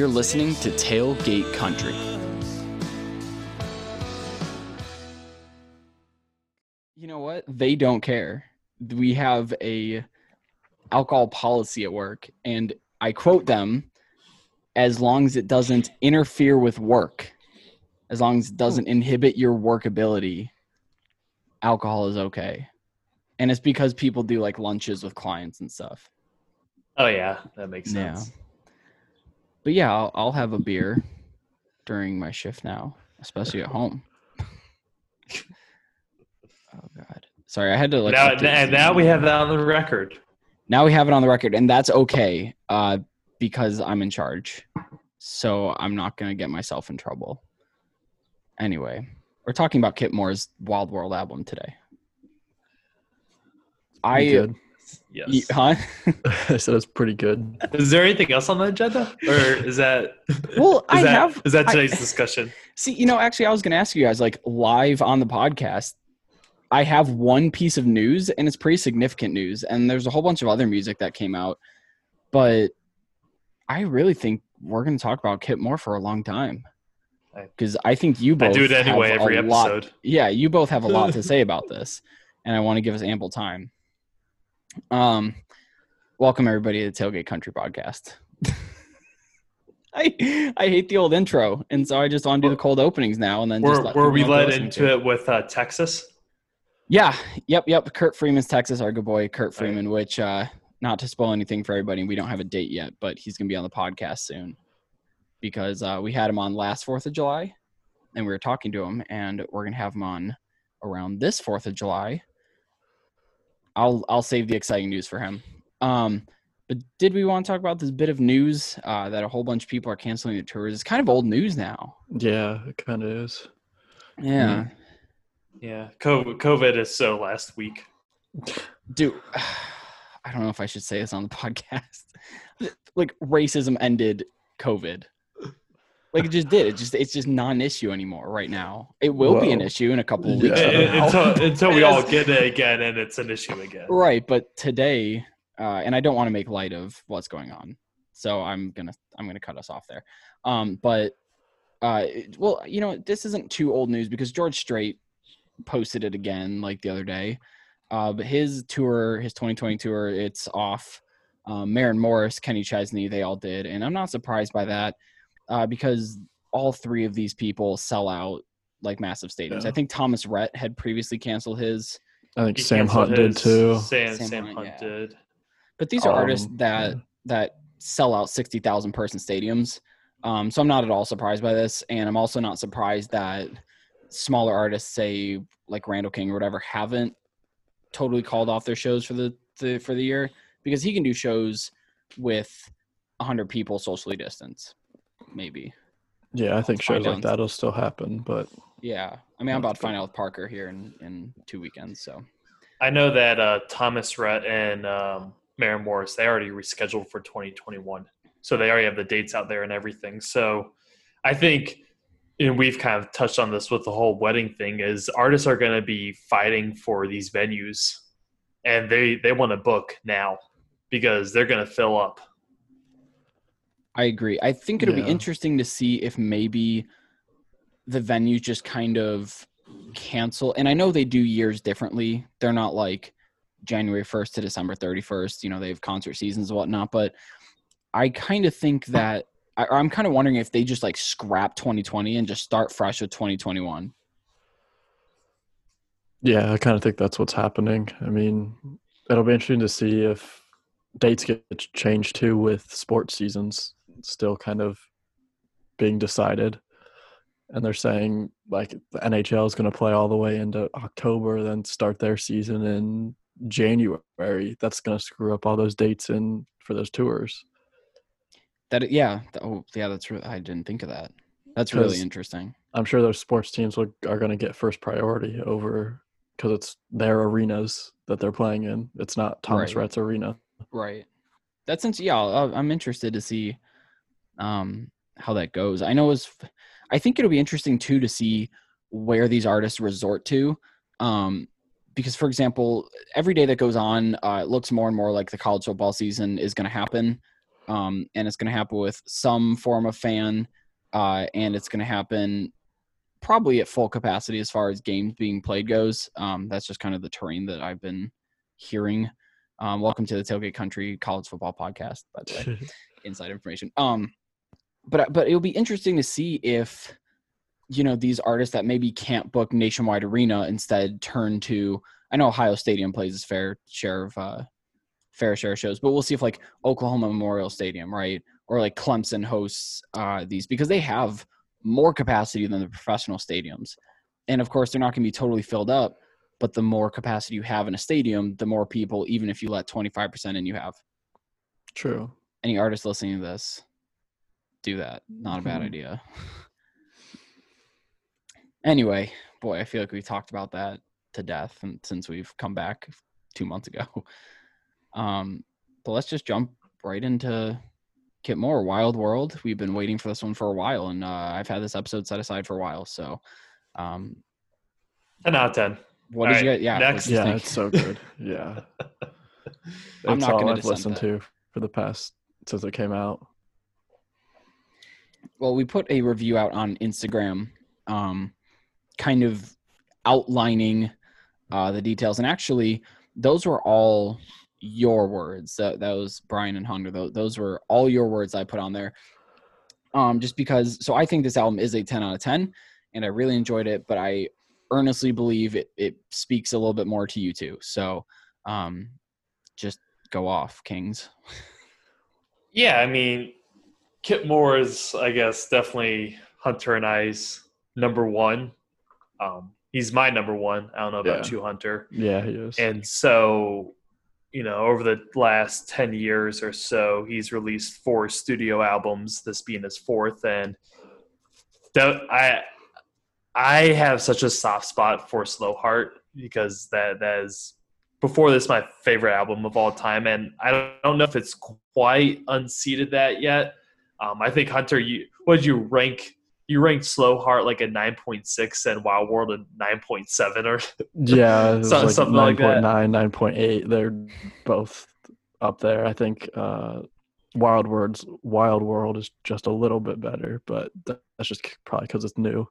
You're listening to Tailgate Country. You know what? They don't care. We have a alcohol policy at work and I quote them as long as it doesn't interfere with work, as long as it doesn't inhibit your workability, alcohol is okay. And it's because people do like lunches with clients and stuff. Oh yeah, that makes Yeah. Sense. But yeah, I'll, I'll have a beer during my shift now, especially at home. Oh God, sorry, I had to like. now, update and now we have that on the record. now we have it on the record, and that's okay, uh, because I'm in charge, so I'm not gonna get myself in trouble. Anyway, we're talking about Kip Moore's Wild World album today. I Pretty good. Yes. y- huh? I said it's pretty good. Is there anything else on the agenda, or is that? Well, is I that, have- Is that I- today's discussion? See, you know, actually, I was going to ask you guys, like, live on the podcast, I have one piece of news, and it's pretty significant news. And there's a whole bunch of other music that came out, but I really think we're going to talk about Kip Moore for a long time because I think you both I do it anyway have every a lot- yeah, you both have a lot to say about this, and I want to give us ample time. Um, welcome everybody to the Tailgate Country Podcast. I I hate the old intro, and so I just want to do the cold openings now, and then just Were, let were we know what they're led into it with uh, Texas? Yeah, yep, yep. Kurt Freeman's Texas, our good boy Kurt Right. Freeman. Which, uh, not to spoil anything for everybody, we don't have a date yet, but he's gonna be on the podcast soon because uh, we had him on last Fourth of July, and we were talking to him, and we're gonna have him on around this Fourth of July. I'll I'll save the exciting news for him. Um, but did we want to talk about this bit of news uh, that a whole bunch of people are canceling their tours? It's kind of old news now. Yeah, it kind of is. Yeah, Yeah, COVID, COVID is so last week. dude. I don't know if I should say this on the podcast. like racism ended COVID. Like it just did. It just it's just not an issue anymore right now. It will be an issue in a couple of weeks. from Uh, until, until we all get it again, and it's an issue again. Right, but today, uh, and I don't want to make light of what's going on, so I'm gonna I'm gonna cut us off there. Um, but uh, well, you know, this isn't too old news because George Strait posted it again like the other day. Uh, but his tour, his 2020 tour, it's off. Um, Maren Morris, Kenny Chesney, they all did, and I'm not surprised by that uh, because all three of these people sell out like massive stadiums. Yeah. I think Thomas Rhett had previously canceled his. I think He Sam canceled Hunt did too. Sam, Sam Sam Hunt, Hunt yeah. did. But these are artists Um, that yeah. that sell out sixty thousand person stadiums. Um, so I'm not at all surprised by this, and I'm also not surprised that smaller artists, say like Randall King or whatever, haven't totally called off their shows for the, the for the year because he can do shows with hundred people socially distanced, maybe. Yeah, I think Find shows like that'll still happen, but Yeah, I mean, I'm about to find out with Parker here in in two weekends. So I know that uh, Thomas Rhett and um, Maren Morris they already rescheduled for 2021, so they already have the dates out there and everything. So I think, and we've kind of touched on this with the whole wedding thing, is artists are going to be fighting for these venues, and they they want to book now because they're going to fill up. I agree. I think it'll be interesting to see if maybe the venues just kind of cancel. And I know they do years differently. They're not like January 1st to December 31st. You know, they have concert seasons and whatnot. But I kind of think that I, I'm kind of wondering if they just like scrap 2020 and just start fresh with 2021. yeah, I kind of think that's what's happening. I mean, it'll be interesting to see if dates get changed too with sports seasons still kind of being decided. And they're saying like the NHL is going to play all the way into October, then start their season in January. That's going to screw up all those dates in for those tours. That yeah, oh yeah, that's really I didn't think of that. That's really interesting. I'm sure those sports teams will, are going to get first priority over because it's their arenas that they're playing in. It's not Thomas Right. Rhett's arena. Right. That's since yeah, I'm interested to see um how that goes. I know it's I think it'll be interesting too to see where these artists resort to. Um because for example, every day that goes on, uh, it looks more and more like the college football season is going to happen. um, and it's going to happen with some form of fan, uh, and it's going to happen probably at full capacity as far as games being played goes. Um, that's just kind of the terrain that I've been hearing. Um, welcome to the Tailgate Country College Football Podcast, by the way, inside information. Um, but but it'll be interesting to see if you know these artists that maybe can't book nationwide arena instead turn to. I know Ohio Stadium plays its fair share of uh, fair share of shows, but we'll see if like Oklahoma Memorial Stadium, right, or like Clemson hosts uh, these because they have more capacity than the professional stadiums, and of course they're not going to be totally filled up. But the more capacity you have in a stadium, the more people, even if you let twenty five percent in, you have. True. Any artists listening to this, do that. Not a bad Mhm. idea. anyway, boy, I feel like we talked about that to death and since we've come back two months ago. Um, but let's just jump right into Kip Moore, Wild World. We've been waiting for this one for a while, and uh, I've had this episode set aside for a while. So, um, 10 out of 10. what All did you right, guys? Yeah, next. you Yeah, think? it's so good. Yeah. I'm It's not all gonna I've listened that. to for the past since it came out. Well we put a review out on instagram um kind of outlining uh the details. And actually those were all your words. That, that was brian and hunter. Those, those were all your words i put on there. Um just because so i think this album is a 10 out of 10 and i really enjoyed it but i earnestly believe it, it speaks a little bit more to you too so um just go off kings. Yeah, I mean, Kip Moore is, I guess, definitely Hunter and I's number one. Um, he's my number one. I don't know about Yeah. you, Hunter. Yeah, he is. And so, you know, over the last 10 years or so, he's released four studio albums, this being his fourth. And that, I, I have such a soft spot for Slow Heart because that, that is before this my favorite album of all time. And I don't know if it's quite unseated that yet. Um, I think Hunter, you, what did you rank? You ranked Slow Heart like a 9.6 and Wild World a 9.7 or yeah, it So- like something like that. 9.9, 9.8. They're both up there. I think uh, Wild Words, Wild World is just a little bit better, but that's just probably because it's new.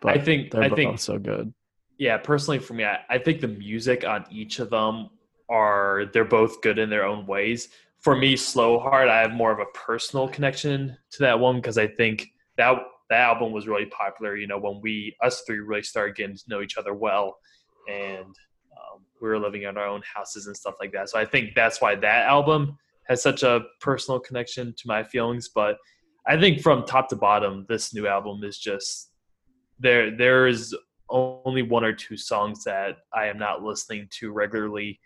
But I think they're I both think so good. yeah, personally for me, I, I think the music on each of them are they're both good in their own ways. For me, Slow Heart, I have more of a personal connection to that one because I think that that album was really popular. You know, when we us three really started getting to know each other well, and um, we were living in our own houses and stuff like that. So I think that's why that album has such a personal connection to my feelings. But I think from top to bottom, this new album is just there. There is only one or two songs that I am not listening to regularly.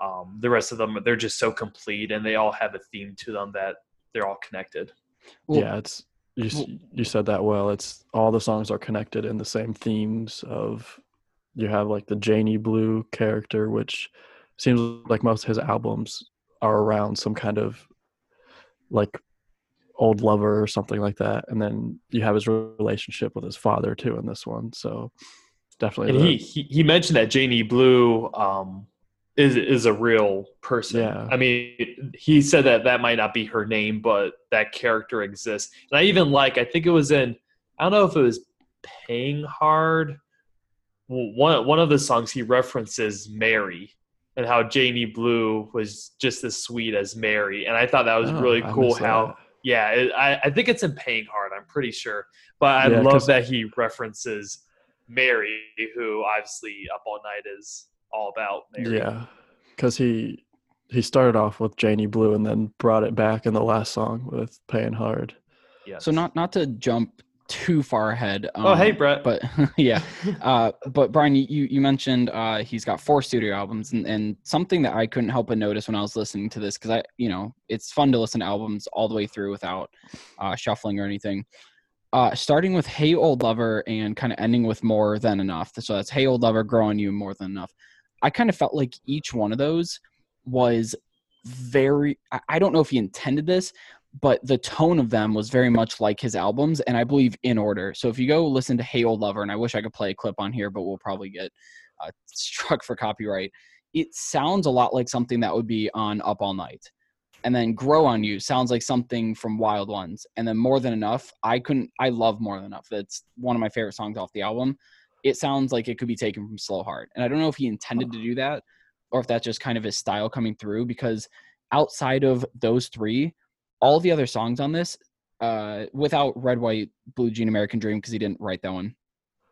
Um, the rest of them, they're just so complete, and they all have a theme to them that they're all connected. Well- yeah, it's you. well- you said that well. It's all the songs are connected in the same themes of. You have like the Janie Blue character, which seems like most of his albums are around some kind of like old lover or something like that, and then you have his relationship with his father too in this one. So definitely, And the- he, he he mentioned that Janie Blue um, is is a real person. Yeah. I mean, he said that that might not be her name, but that character exists. And I even like. I think it was in. I don't know if it was "Paying Hard." One one of the songs he references Mary and how Janie Blue was just as sweet as Mary, and I thought that was Oh, really cool. How that. yeah, it, I, I think it's in Paying Hard. I'm pretty sure, but I Yeah, love that he references Mary, who obviously Up All Night is all about. Mary. Yeah, because he he started off with Janie Blue and then brought it back in the last song with "Paying Hard." Yeah. so not not to jump too far ahead um, Oh, hey, Brett. but yeah uh, but Brian, you you mentioned uh, he's got four studio albums, and, and something that I couldn't help but notice when I was listening to this, because I, you know, it's fun to listen to albums all the way through without uh, shuffling or anything. Uh, starting with "Hey Old Lover" and kind of ending with "More Than Enough." So that's "Hey Old Lover," "Grow on You," "More Than Enough." I kind of felt like each one of those was very. I, don't know if he intended this, but the tone of them was very much like his albums and i believe in order. So if you go listen to hey old lover and i wish i could play a clip on here but we'll probably get uh, struck for copyright it sounds a lot like something that would be on up all night. And then grow on you sounds like something from wild ones. And then more than enough i couldn't i love more than enough. That's one of my favorite songs off the album it sounds like it could be taken from slow heart. And i don't know if he intended to do that or if that's just kind of his style coming through because outside of those three all the other songs on this uh without red white blue jean american dream because he didn't write that one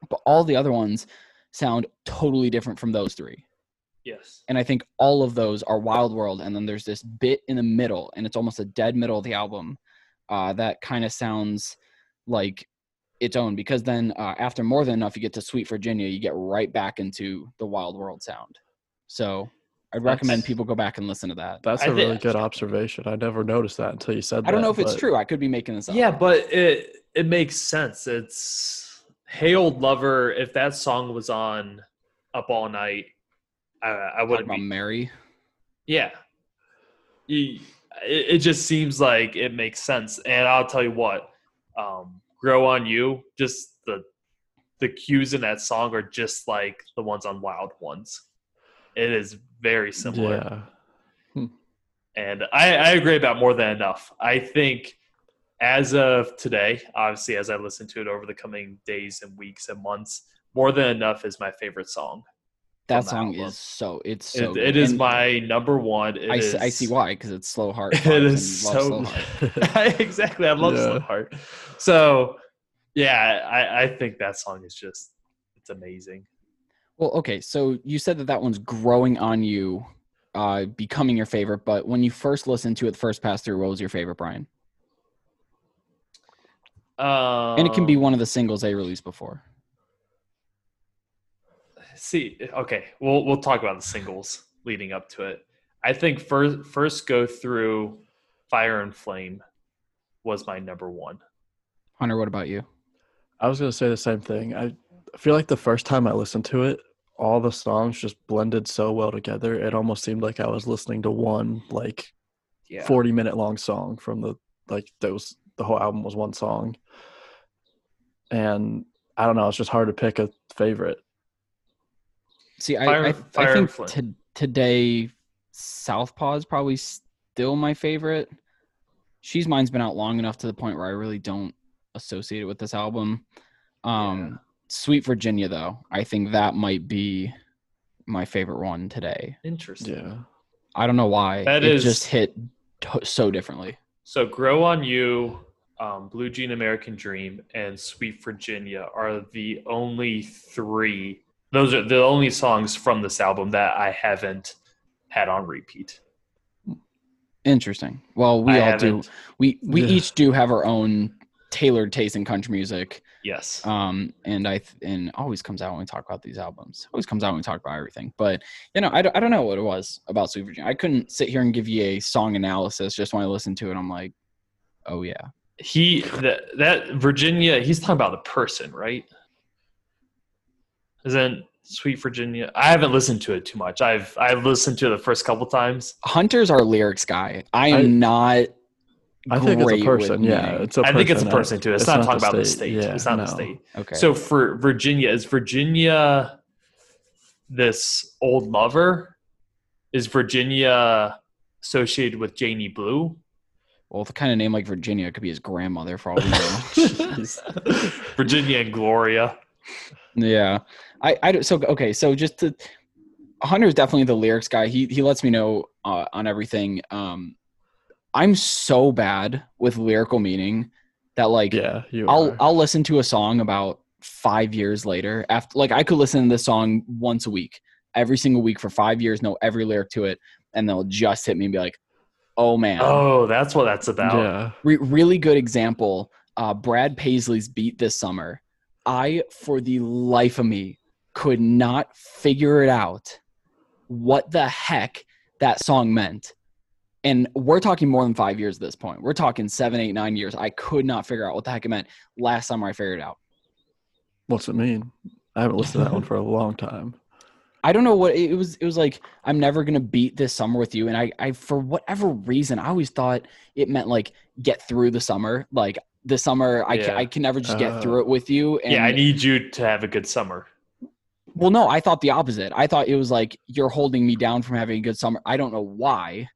but all the other ones sound totally different from those three. Yes. and I think all of those are Wild World, and then there's this bit in the middle, and it's almost a dead middle of the album uh, that kind of sounds like its own. Because then uh, after more than enough, you get to Sweet Virginia, you get right back into the Wild World sound. So I'd recommend That's- people go back and listen to that. That's I a thi- really good observation. I never noticed that until you said that. I don't know if it's true. I could be making this up. Yeah, but it it makes sense. It's Hey Old Lover. If that song was on Up All Night, I, I wouldn't about be. Mary. Yeah. You- It, it just seems like it makes sense. And I'll tell you what, um, Grow on You, just the the cues in that song are just like the ones on Wild Ones. It is very similar. Yeah. Hmm. And I, I agree about more than enough. I think as of today, obviously, as I listen to it over the coming days and weeks and months, more than enough is my favorite song. That song album. is so it's so. it, it is And my number one. I, I, s- I is- see why because it's slow heart. It vibes is and love so- slow heart. exactly. I love Yeah. Slow Heart. So, yeah, I, I think that song is just it's amazing. Well, okay, so you said that that one's growing on you, uh, becoming your favorite. But when you first listened to it, the first pass through, what was your favorite, Brian? Um, And it can be one of the singles they released before. See okay we'll we'll talk about the singles leading up to it i think first first go through fire and flame was my number one Hunter, what about you? I was gonna say the same thing. I feel like the first time I listened to it, all the songs just blended so well together. It almost seemed like I was listening to one like yeah 40 minute long song from the like that was the whole album was one song. And I don't know, it's just hard to pick a favorite. See, I, Fire- I, Fire I think Flame. to, today, Southpaw is probably still my favorite. She's Mine's been out long enough to the point where I really don't associate it with this album. Um, Sweet Virginia, though, I think that might be my favorite one today. interesting Yeah. I don't know why. That it is- just hit to- so differently. so grow on you um, blue jean american dream and sweet virginia are the only three those are the only songs from this album that i haven't had on repeat Interesting. Well, we I all do. haven't- We we Yeah. each do have our own tailored taste in country music. yes Um, and I th- and always comes out when we talk about these albums. Always comes out when we talk about everything. But you know, I don't, I don't know what it was about Sweet Virginia. I couldn't sit here and give you a song analysis just when I listened to it. I'm like, oh yeah, he that that Virginia, he's talking about the person, right? Isn't Sweet Virginia? I haven't listened to it too much. I've I've listened to it the first couple times. Hunter's our lyrics guy. I am I- not. I think it's a person. Yeah. meaning. It's a I think it's a I- person too. It's, not, talking the about the state. Yeah, it's not the state. Okay. So for Virginia, is Virginia this old lover? Is Virginia associated with Janie Blue? well, the kind of name like Virginia could be his grandmother for all we know. Virginia and Gloria. Yeah, I, I so okay. So just to, Hunter's definitely the lyrics guy. He he lets me know uh, on everything. Um, I'm so bad with lyrical meaning that like yeah, you I'll are. I'll listen to a song about five years later after like I could listen to this song once a week, every single week for five years, know every lyric to it, and they'll just hit me and be like, "Oh man, Oh, that's what that's about. yeah. Re- really good example. Uh, Brad Paisley's beat this summer. I, for the life of me, could not figure it out what the heck that song meant. And we're talking more than five years at this point. We're talking seven, eight, nine years. I could not figure out what the heck it meant. Last summer, I figured it out. What's it mean? I haven't listened to that one for a long time. I don't know what it was. It was like I'm never gonna beat this summer with you, and I, I for whatever reason, I always thought it meant like get through the summer. Like the summer, I can, I can never just get Uh, through it with you. And yeah, I need you to have a good summer. Well, no, I thought the opposite. I thought it was like you're holding me down from having a good summer. I don't know why,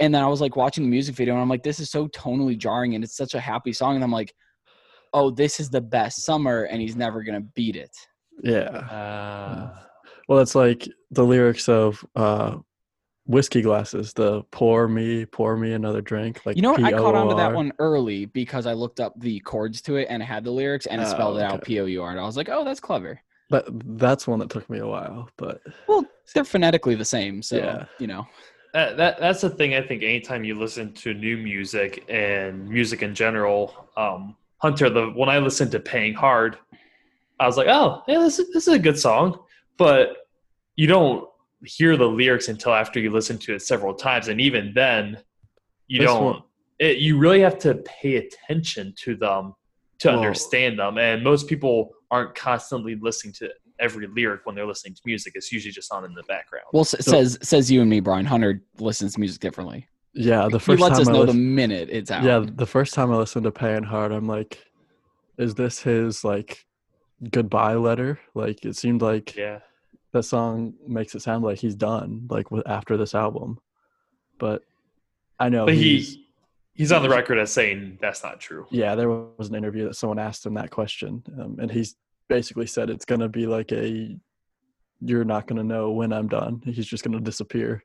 and then I was like watching the music video and I'm like, this is so tonally jarring and it's such a happy song. And I'm like, oh, this is the best summer and he's never gonna beat it. Yeah. Uh, Well, it's like the lyrics of uh, whiskey glasses. The pour me, pour me another drink. Like You know what? I caught on to that one early because I looked up the chords to it and it had the lyrics and it Oh, spelled it out. P O U R. And I was like, oh, that's clever. That that's one that took me a while, but Well, they're phonetically the same, so Yeah. you know. that, that that's the thing. I think anytime you listen to new music and music in general, um, Hunter, the when I listened to "Paying Hard," I was like, "Oh, yeah, this is, this is a good song," but you don't hear the lyrics until after you listen to it several times, and even then, you This don't. It, you really have to pay attention to them to Well- understand them, and most people aren't constantly listening to every lyric when they're listening to music. It's usually just on in the background. Well, s- says says you and me, Brian Hunter listens to music differently. yeah, the He first lets time us I know the minute it's out. yeah, the first time I listened to Paying Hard, I'm like, is this his like goodbye letter? Like it seemed like yeah. that song makes it sound like he's done, like with, after this album. But I know But he's he he's on the record as saying that's not true. yeah, there was an interview that someone asked him that question, um, and he's basically said it's gonna be like a you're not gonna know when I'm done. He's just gonna disappear.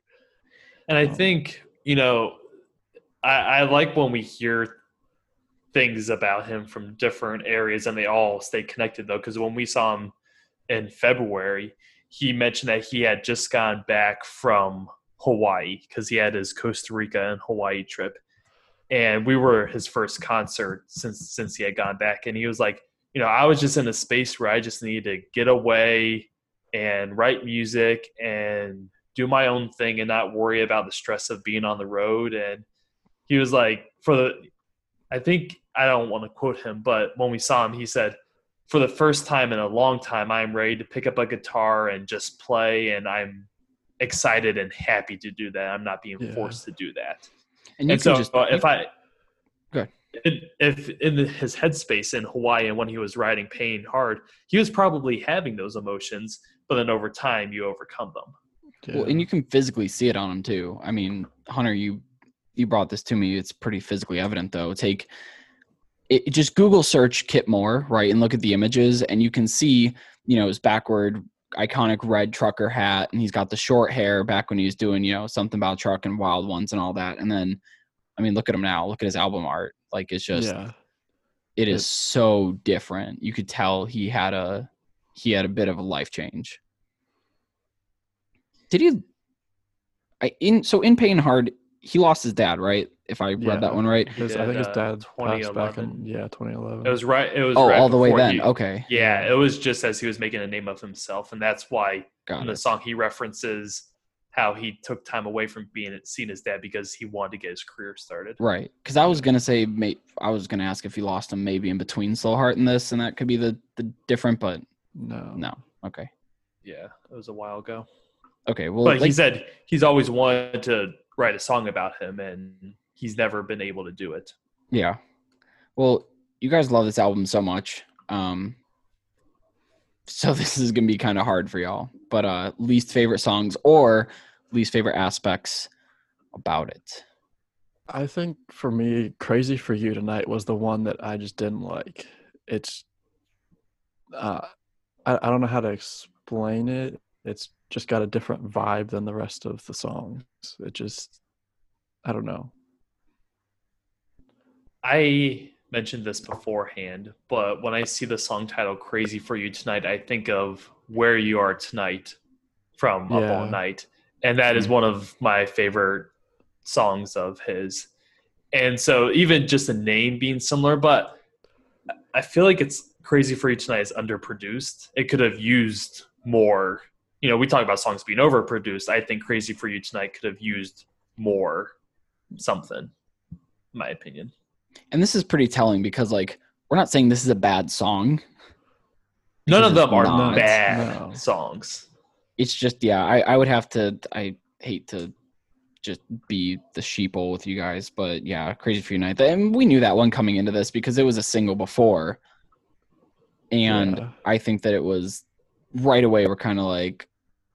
And I Um, think you know, I, I like when we hear things about him from different areas, and they all stay connected though. Because when we saw him in February, he mentioned that he had just gone back from Hawaii because he had his Costa Rica and Hawaii trip, and we were his first concert since since he had gone back, and he was like, you know, I was just in a space where I just needed to get away and write music and do my own thing and not worry about the stress of being on the road. And he was like, for the, I think I don't want to quote him, but when we saw him, he said, for the first time in a long time, I'm ready to pick up a guitar and just play. And I'm excited and happy to do that. I'm not being Yeah. forced to do that. And you and can so just uh, if I, Go ahead. in- if in the, his headspace in Hawaii and when he was riding Paying Hard, he was probably having those emotions, but then over time you overcome them. well, and you can physically see it on him too. I mean, Hunter, you you brought this to me. It's pretty physically evident though. Take it, it- just Google search Kip Moore, right, and look at the images, and you can see, you know, his backward iconic red trucker hat, and he's got the short hair back when he was doing, you know, something about truck and wild ones and all that. And then, I mean, look at him now. Look at his album art. Like it's just, yeah, it is It- so different. You could tell he had a he had a bit of a life change. Did he? I in so in Paying Hard, he lost his dad, right? If I read Yeah. that one right. His, I did, think his uh, dad passed back 2011. in yeah 2011. It was right. It was Oh, right all the way then. he- okay, Yeah, it was just as he was making a name of himself, and that's why got in the it. song he references how he took time away from being seeing his dad because he wanted to get his career started. Right, because I was gonna say, mate, I was gonna ask if he lost him maybe in between Slow Heart and this, and that could be the the different, but no, no. Okay, Yeah, it was a while ago. okay. Well, but he said he's always wanted to write a song about him, and he's never been able to do it. Yeah. Well, you guys love this album so much. Um so this is going to be kind of hard for y'all. But uh least favorite songs or least favorite aspects about it. I think for me, "Crazy for You Tonight" was the one that I just didn't like. It's, uh, I I don't know how to explain it. It's just got a different vibe than the rest of the songs. It just, I don't know. I mentioned this beforehand, but when I see the song title "Crazy for You Tonight," I think of "Where You Are Tonight" from Up All Night, and that is hmm. one of my favorite songs of his. And so, even just the name being similar, but I feel like it's "Crazy for You Tonight" is underproduced. It could have used more. You know, we talk about songs being overproduced. I think "Crazy for You Tonight" could have used more something, in my opinion. And this is pretty telling because like we're not saying this is a bad song. None of them are not. bad No. songs. It's just yeah, I I would have to I hate to just be the sheeple with you guys, but yeah, Crazy for You Night. And we knew that one coming into this because it was a single before. And Yeah. I think that it was right away we're kind of like,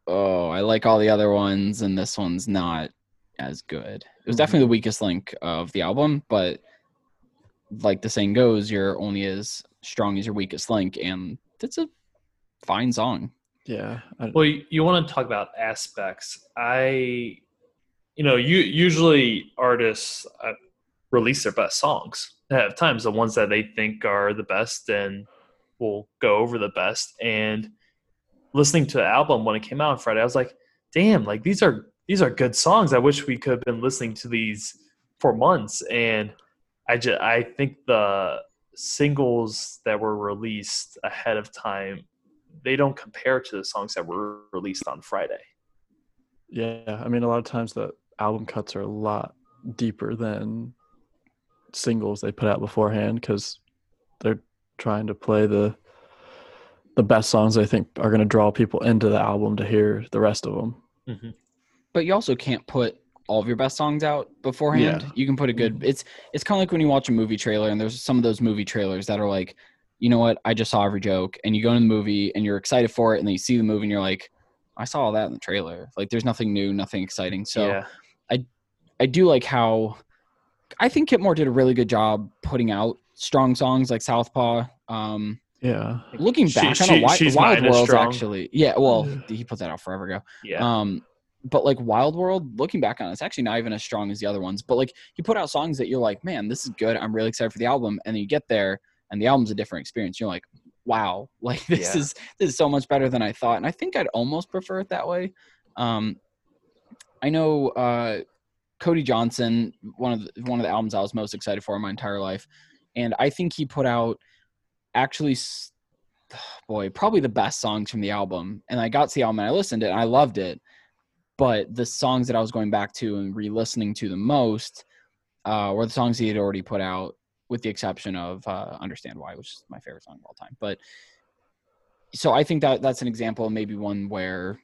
oh, I like all the other ones and this one's not as good. It was Mhm. definitely the weakest link of the album, but like the saying goes, you're only as strong as your weakest link, and that's a fine song. Yeah. I, Well, you, you want to talk about aspects. I, you know, you usually artists uh, release their best songs. at times the ones that they think are the best and will go over the best. And listening to the album when it came out on Friday, I was like, damn, like these are these are good songs. I wish we could have been listening to these for months. And I just I think the singles that were released ahead of time they don't compare to the songs that were released on Friday. yeah. I mean, a lot of times the album cuts are a lot deeper than singles they put out beforehand because they're trying to play the the best songs they think are going to draw people into the album to hear the rest of them. Mm-hmm. But you also can't put all of your best songs out beforehand. Yeah. You can put a good. Mhm. It's it's kind of like when you watch a movie trailer, and there's some of those movie trailers that are like, you know what, I just saw every joke, and you go into the movie and you're excited for it, and then you see the movie and you're like, I saw all that in the trailer. Like, there's nothing new, nothing exciting. So yeah, I do like how I think Kip Moore did a really good job putting out strong songs like Southpaw. Um, Yeah. looking She- back on she- a Wild, Wild World's strong. actually, yeah. Well, he put that out forever ago. yeah. Um, but like Wild World, looking back on it, it's actually not even as strong as the other ones. But like you put out songs that you're like, man, this is good. I'm really excited for the album. And then you get there and the album's a different experience. You're like, wow, like this Yeah. is this is so much better than I thought. And I think I'd almost prefer it that way. Um, I know uh, Cody Johnson, one of the, one of the albums I was most excited for in my entire life, and I think he put out actually, boy, probably the best songs from the album. And I got to the album and I listened to it and I loved it, but the songs that I was going back to and re-listening to the most uh, were the songs he had already put out, with the exception of uh, "Understand Why," which is my favorite song of all time. But so I think that that's an example, maybe one where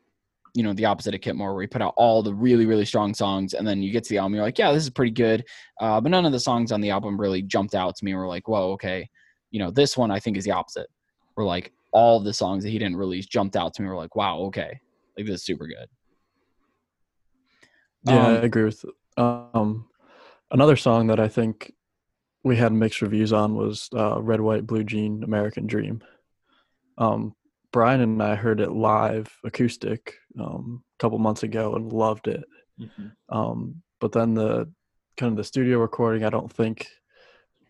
you know the opposite of Kip Moore, where he put out all the really really strong songs, and then you get to the album, you're like, yeah, this is pretty good, uh, but none of the songs on the album really jumped out to me. We're like, whoa, okay, you know, this one I think is the opposite. We're like all the songs that he didn't release jumped out to me. We're like, wow, okay, like this is super good. Yeah, Um, I agree with. Um, another song that I think we had mixed reviews on was uh, "Red, White, Blue Jean, American Dream." Um, Brian and I heard it live acoustic um, a couple months ago and loved it. Mhm. Um, but then the kind of the studio recording, I don't think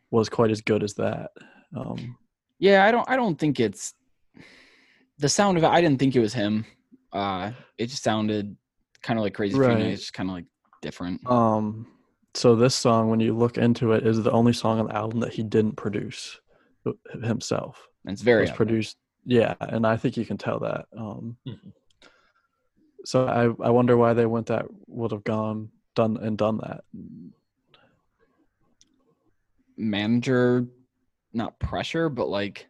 was quite as good as that. Um, Yeah, I don't I don't think it's the sound of it. I didn't think it was him. Uh, it just sounded kind of like Crazy Right. Night. It's kind of like different. um, so this song, when you look into it, is the only song on the album that he didn't produce uh, himself. And it's very was produced yeah and i think you can tell that um Mhm. so i i wonder why they went that would have gone done and done that manager, not pressure, but like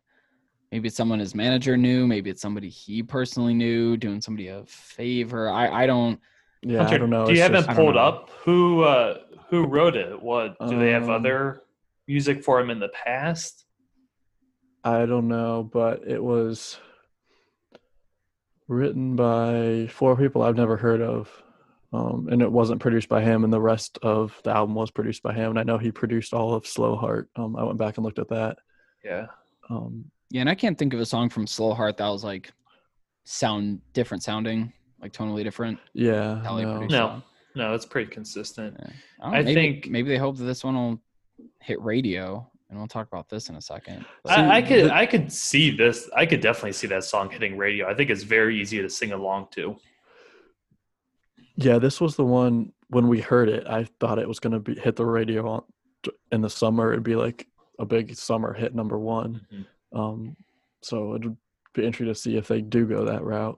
maybe it's someone his manager knew. Maybe it's somebody he personally knew doing somebody a favor. I I don't. yeah Hunter, i don't know Do you it's have just- them pulled up? Who uh, who wrote it? What do they have Um, other music for him in the past? i don't know but it was written by four people i've never heard of um and it wasn't produced by him and the rest of the album was produced by him and i know he produced all of slow heart um i went back and looked at that Yeah, um Yeah, and I can't think of a song from Slow Heart that was like sound different sounding, like tonally different. yeah no. No. no, it's pretty consistent. Yeah. I, I maybe, think- maybe they hope that this one will hit radio, and we'll talk about this in a second. But- I, I could the- I could see this. I could definitely see that song hitting radio. I think it's very easy to sing along to. Yeah, this was the one when we heard it. I thought it was going to be hit the radio on, in the summer. It'd be like a big summer hit, number one. Mhm. Um, so it'd be interesting to see if they do go that route.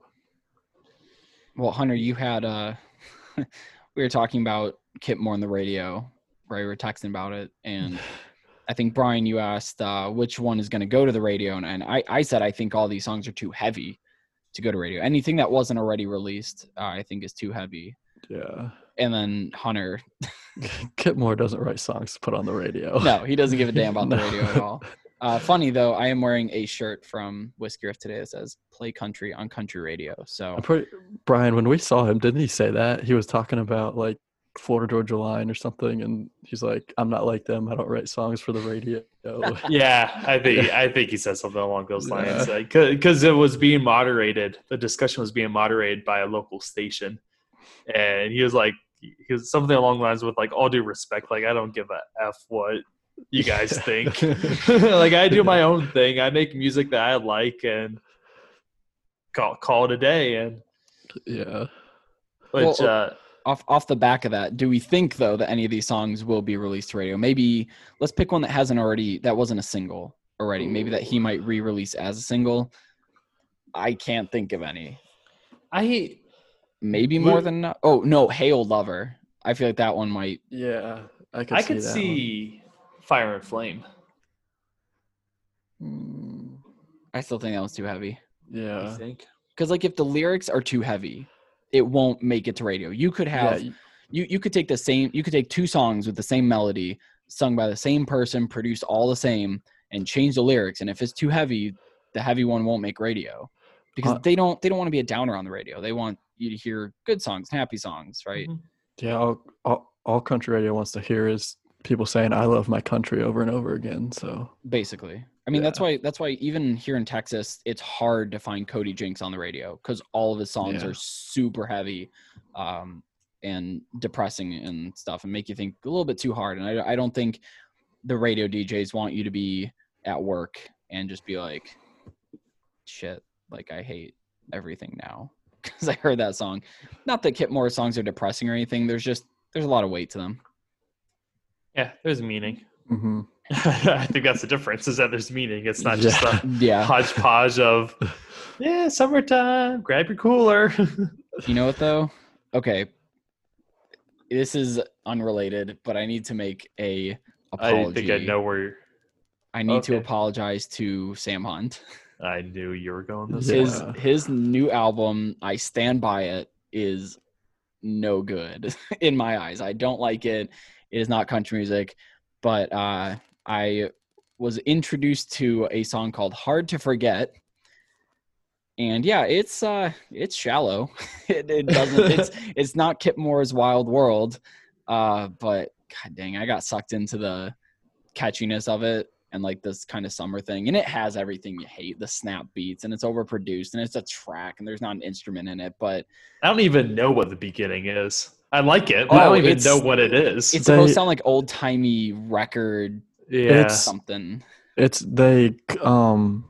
Well, Hunter, you had uh we were talking about Kip Moore on the radio, right? We were texting about it, and I think Brian, you asked uh, which one is going to go to the radio, and, and I, I said I think all these songs are too heavy to go to radio. Anything that wasn't already released, uh, I think, is too heavy. Yeah, And then Hunter, Kip Moore doesn't write songs to put on the radio. no, he doesn't give a damn about the radio at all. Uh, funny though, I am wearing a shirt from Whiskey Riff today that says "Play Country on Country Radio." So pretty Brian. When we saw him, didn't he say that he was talking about like Florida Georgia Line or something, and he's like, "I'm not like them. I don't write songs for the radio." Yeah, I think I think he said something along those Yeah. lines because it was being moderated. The discussion was being moderated by a local station, and he was like, he was something along the lines with like, "All due respect, like I don't give a f what you guys think. like I do my own thing. I make music that I like and call call it a day. And yeah, which Well, uh, off off the back of that, do we think though that any of these songs will be released to radio? Maybe let's pick one that hasn't already that wasn't a single already. Maybe that he might re-release as a single. I can't think of any. I Maybe more Would- than oh no, Hey Old Lover. I feel like that one might. yeah, I could. I see could that one. See Fire and Flame. Mm, I still think that was too heavy. I yeah, think. Because like if the lyrics are too heavy, it won't make it to radio. You could have y- you you could take the same you could take two songs with the same melody sung by the same person produced all the same and change the lyrics and if it's too heavy the heavy one won't make radio because Uh, they don't they don't want to be a downer on the radio they want you to hear good songs happy songs right Mhm. yeah. All, all, all country radio wants to hear is people saying "I love my country" over and over again. So. Basically. I mean that's why that's why even here in texas it's hard to find cody jinks on the radio because all of his songs Yeah. are super heavy um, and depressing and stuff and make you think a little bit too hard and I, I don't think the radio djs want you to be at work and just be like shit like i hate everything now. Because i heard that song. Not that kip Moore songs are depressing or anything there's just there's a lot of weight to them Yeah, there's meaning. hmm I think that's the difference is that there's meaning. It's not just a yeah hodgepodge of yeah, summertime, grab your cooler. You know what though? Okay. This is unrelated, but I need to make a apology. I think I know where you're... I need to apologize to Sam Hunt. I knew you were going this Yeah. way. His his new album, I stand by it, is no good in my eyes. I don't like it. It is not country music, but uh, I was introduced to a song called "Hard to Forget," and yeah, it's uh, it's shallow. it, it doesn't. It's it's not Kip Moore's Wild World, uh, but god dang, I got sucked into the catchiness of it and like this kind of summer thing, and it has everything you hate: the snap beats, and it's overproduced, and it's a track, and there's not an instrument in it, but I don't even know what the beginning is. I like it, but I Oh, don't even know what it is. it's supposed to sound like old timey record yeah. it's- something. It's they um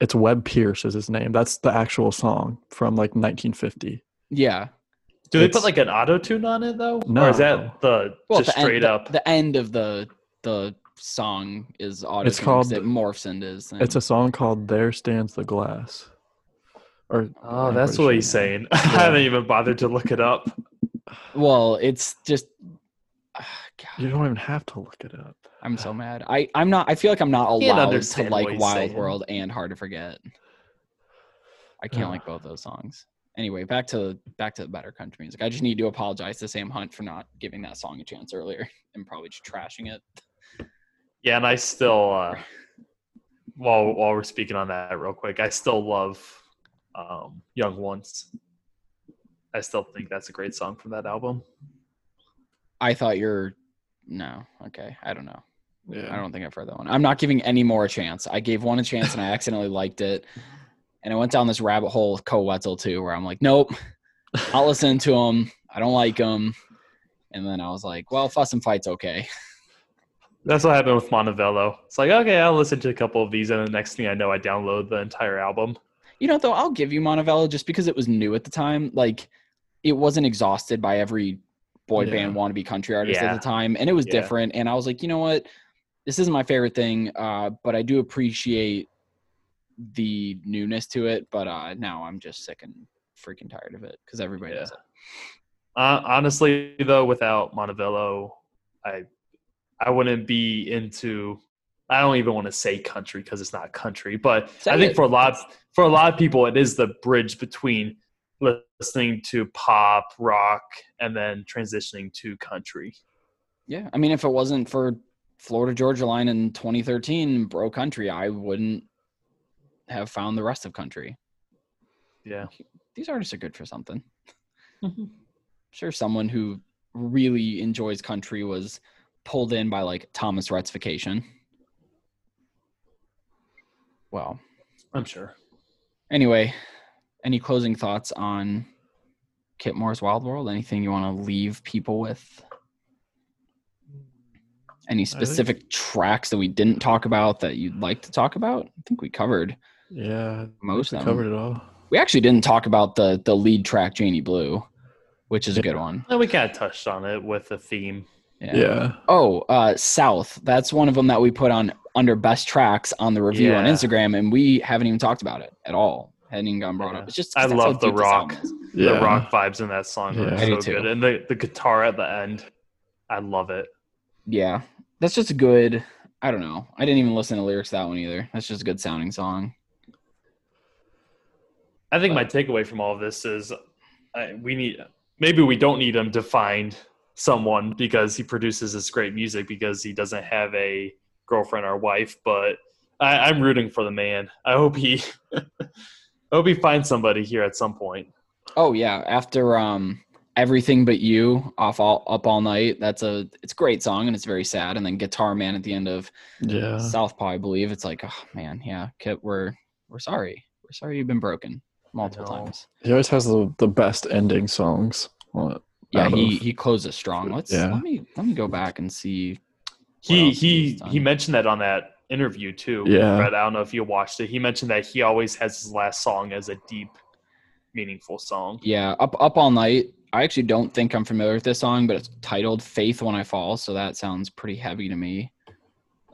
it's Webb Pierce is his name. That's the actual song from like 1950. Yeah. Do they put like an auto tune on it though? Or No. is that the Well, just the end, straight the- up? The, end of the the song is auto. It's called- it morphs into his thing. It's a song called "There Stands the Glass." Or oh, I'm that's what sure. he's saying. I haven't even bothered to look it up. Well, it's just. ah, God, You don't even have to look it up. I'm so mad. I I'm not. I feel like I'm not Can't allowed to understand like Wild saying. World and Hard to Forget. I can't Ugh. like both those songs. Anyway, back to back to the better country music. I just need to apologize to Sam Hunt for not giving that song a chance earlier and probably just trashing it. Yeah, and I still uh while while we're speaking on that real quick, I still love um Young Ones. I still think that's a great song from that album. I thought you're no. Okay, I don't know. Yeah. I don't think I've heard that one. I'm not giving any more a chance. I gave one a chance and I accidentally liked it. And I went down this rabbit hole with Koe Wetzel too, where I'm like, nope, not listen to him. I don't like him. And then I was like, well, fuss and fight's okay. That's what happened with Montevallo. It's like, okay, I'll listen to a couple of these, and the next thing I know, I download the entire album. You know, though, I'll give you Montevallo just because it was new at the time. Like, it wasn't exhausted by every boy Yeah. band wannabe country artist Yeah. at the time, and it was Yeah. different. And I was like, you know what, this isn't my favorite thing, uh, but I do appreciate the newness to it. But uh, now I'm just sick and freaking tired of it because everybody does it. Uh, honestly, though, without Montevallo, I I wouldn't be into. I don't even want to say country because it's not country, but Say I think it. for a lot for a lot of people, it is the bridge between listening to pop, rock, and then transitioning to country. Yeah, I mean, if it wasn't for Florida Georgia Line in 2013, Bro Country, I wouldn't have found the rest of country. Yeah. These artists are good for something. Mm-hmm. sure someone who really enjoys country was pulled in by like Thomas Rhett's-Vacation. Well, I'm sure. anyway, any closing thoughts on Kip Moore's Wild World? Anything you want to leave people with? Any think- specific tracks that we didn't talk about that you'd like to talk about? I think we covered Yeah, most of them. covered it all. We actually didn't talk about the the lead track Janie Blu, which is a good one. And we kind of touched on it with the theme. Yeah. Oh, uh, South. That's one of them that we put on under best tracks on the review on Instagram, and we haven't even talked about it at all. Hadn't even gotten brought Yeah. up. It's just I 'cause that's how love the rock. album. Yeah. The rock vibes in that song Yeah. are I do so too. good, and the the guitar at the end, I love it. Yeah, that's just a good. I don't know. I didn't even listen to lyrics to that one either. That's just a good sounding song. I think my takeaway from all of this is I, we need maybe we don't need him to find someone because he produces this great music because he doesn't have a girlfriend or wife, but I, I'm rooting for the man. I hope he I hope he finds somebody here at some point. Oh yeah, after um everything but you off all up all night. That's a it's a great song and it's very sad. And then Guitar Man at the end of Yeah. Southpaw, I believe. It's like, oh man, yeah, Kip, we're we're sorry. We're sorry you've been broken multiple times. He always has the, the best ending songs. Well, Yeah, he of- he closes strong. Let's Yeah. let me let me go back and see. He he he mentioned that on that interview too. Yeah. Brett, I don't know if you watched it. He mentioned that he always has his last song as a deep, meaningful song. Yeah, up up all night. I actually don't think I'm familiar with this song, but it's titled "Faith When I Fall," so that sounds pretty heavy to me.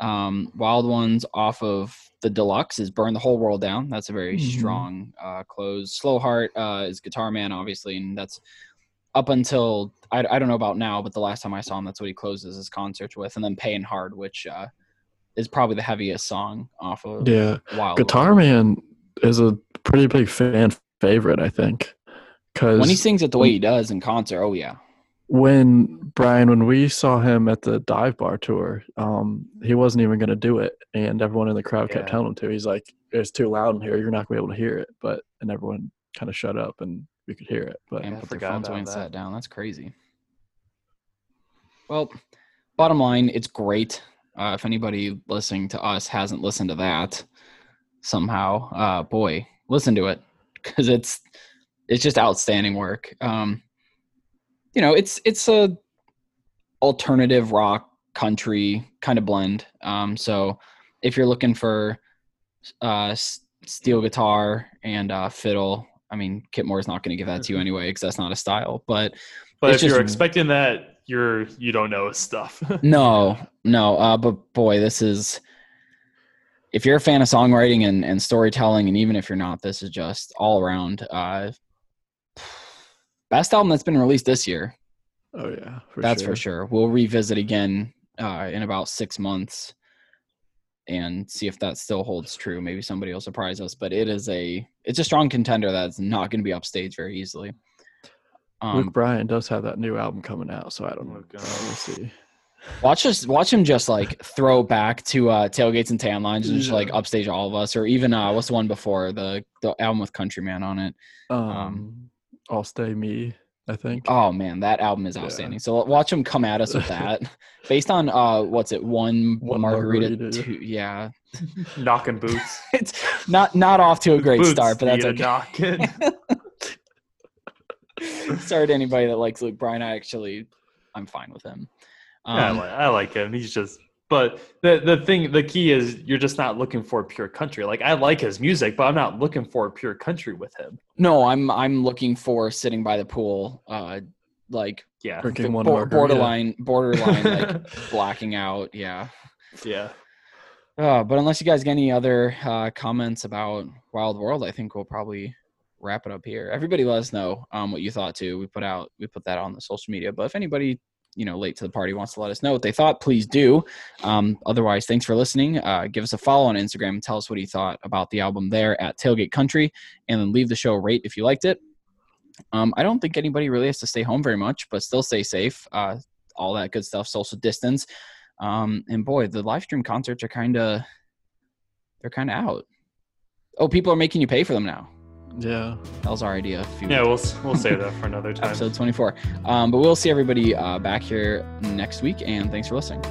Um, Wild Ones off of the deluxe is "Burn the Whole World Down." That's a very Mhm. strong uh, close. Slow Heart uh, is Guitar Man, obviously, and that's up until I, I don't know about now, but the last time I saw him, that's what he closes his concerts with, and then "Paying Hard," which uh, is probably the heaviest song off of yeah. Wild. Guitar Ones. Man is a pretty big fan favorite, I think. Because when he sings it the way he does in concert, oh yeah, when Brian, when we saw him at the dive bar tour, um, he wasn't even going to do it, and everyone in the crowd kept telling him to. He's like, "It's too loud in here. You're not going to be able to hear it." But and everyone kind of shut up, and we could hear it. But and I put their forgot phones away about and that. sat down. That's crazy. Well, bottom line, it's great. Uh, if anybody listening to us hasn't listened to that somehow, uh, boy, listen to it because it's it's just outstanding work. Um, you know, it's it's a alternative rock country kind of blend. Um, so if you're looking for uh, steel guitar and uh, fiddle, I mean, Kip Moore's not going to give that to you anyway because that's not a style. But But if you're expecting that, you're you don't know his stuff. no, no. Uh, but boy, this is if you're a fan of songwriting and, and storytelling, and even if you're not, this is just all around uh, best album that's been released this year. oh yeah, for that's sure. for sure. We'll revisit again uh, in about six months and see if that still holds true. Maybe somebody will surprise us, but it is a it's a strong contender that's not going to be upstaged very easily. Um, Luke Bryan does have that new album coming out, so I don't know. Oh, God. We'll see. Watch us watch him just like throw back to uh tailgates and tan lines and just like upstage all of us or even uh what's the one before the the album with Countryman on it. Um, I'll stay me. I think. Oh man, that album is Yeah. outstanding. So watch him come at us with that. Based on uh what's it, one, One margarita, margarita, yeah. two yeah. Knocking boots. It's not not off to a great Boots start, but that's okay. knocking. Sorry to anybody that likes Luke Bryan. I actually I'm fine with him. Yeah, I, Um, like, I like him. He's just. But the the thing, the key is you're just not looking for pure country. Like I like his music, but I'm not looking for pure country with him. no, I'm I'm looking for sitting by the pool, uh like Yeah, Drinking one bor- margarita. borderline borderline like blacking out yeah yeah. uh, but unless you guys get any other uh, comments about wild world i think we'll probably wrap it up here. Everybody let us know um, what you thought too. We put out we put that on the social media but if anybody you know late to the party wants to let us know what they thought please do. Um, otherwise thanks for listening. Uh, give us a follow on instagram. And tell us what you thought about the album there at tailgate country and then leave the show rate if you liked it. Um, i don't think anybody really has to stay home very much but still stay safe uh, all that good stuff social distance. Um, and boy the live stream concerts are kind of they're kind of out. Oh people are making you pay for them now Yeah. That was our idea. A few Yeah, we'll we'll save that for another time. episode 24. Um, but we'll see everybody uh, back here next week, and thanks for listening.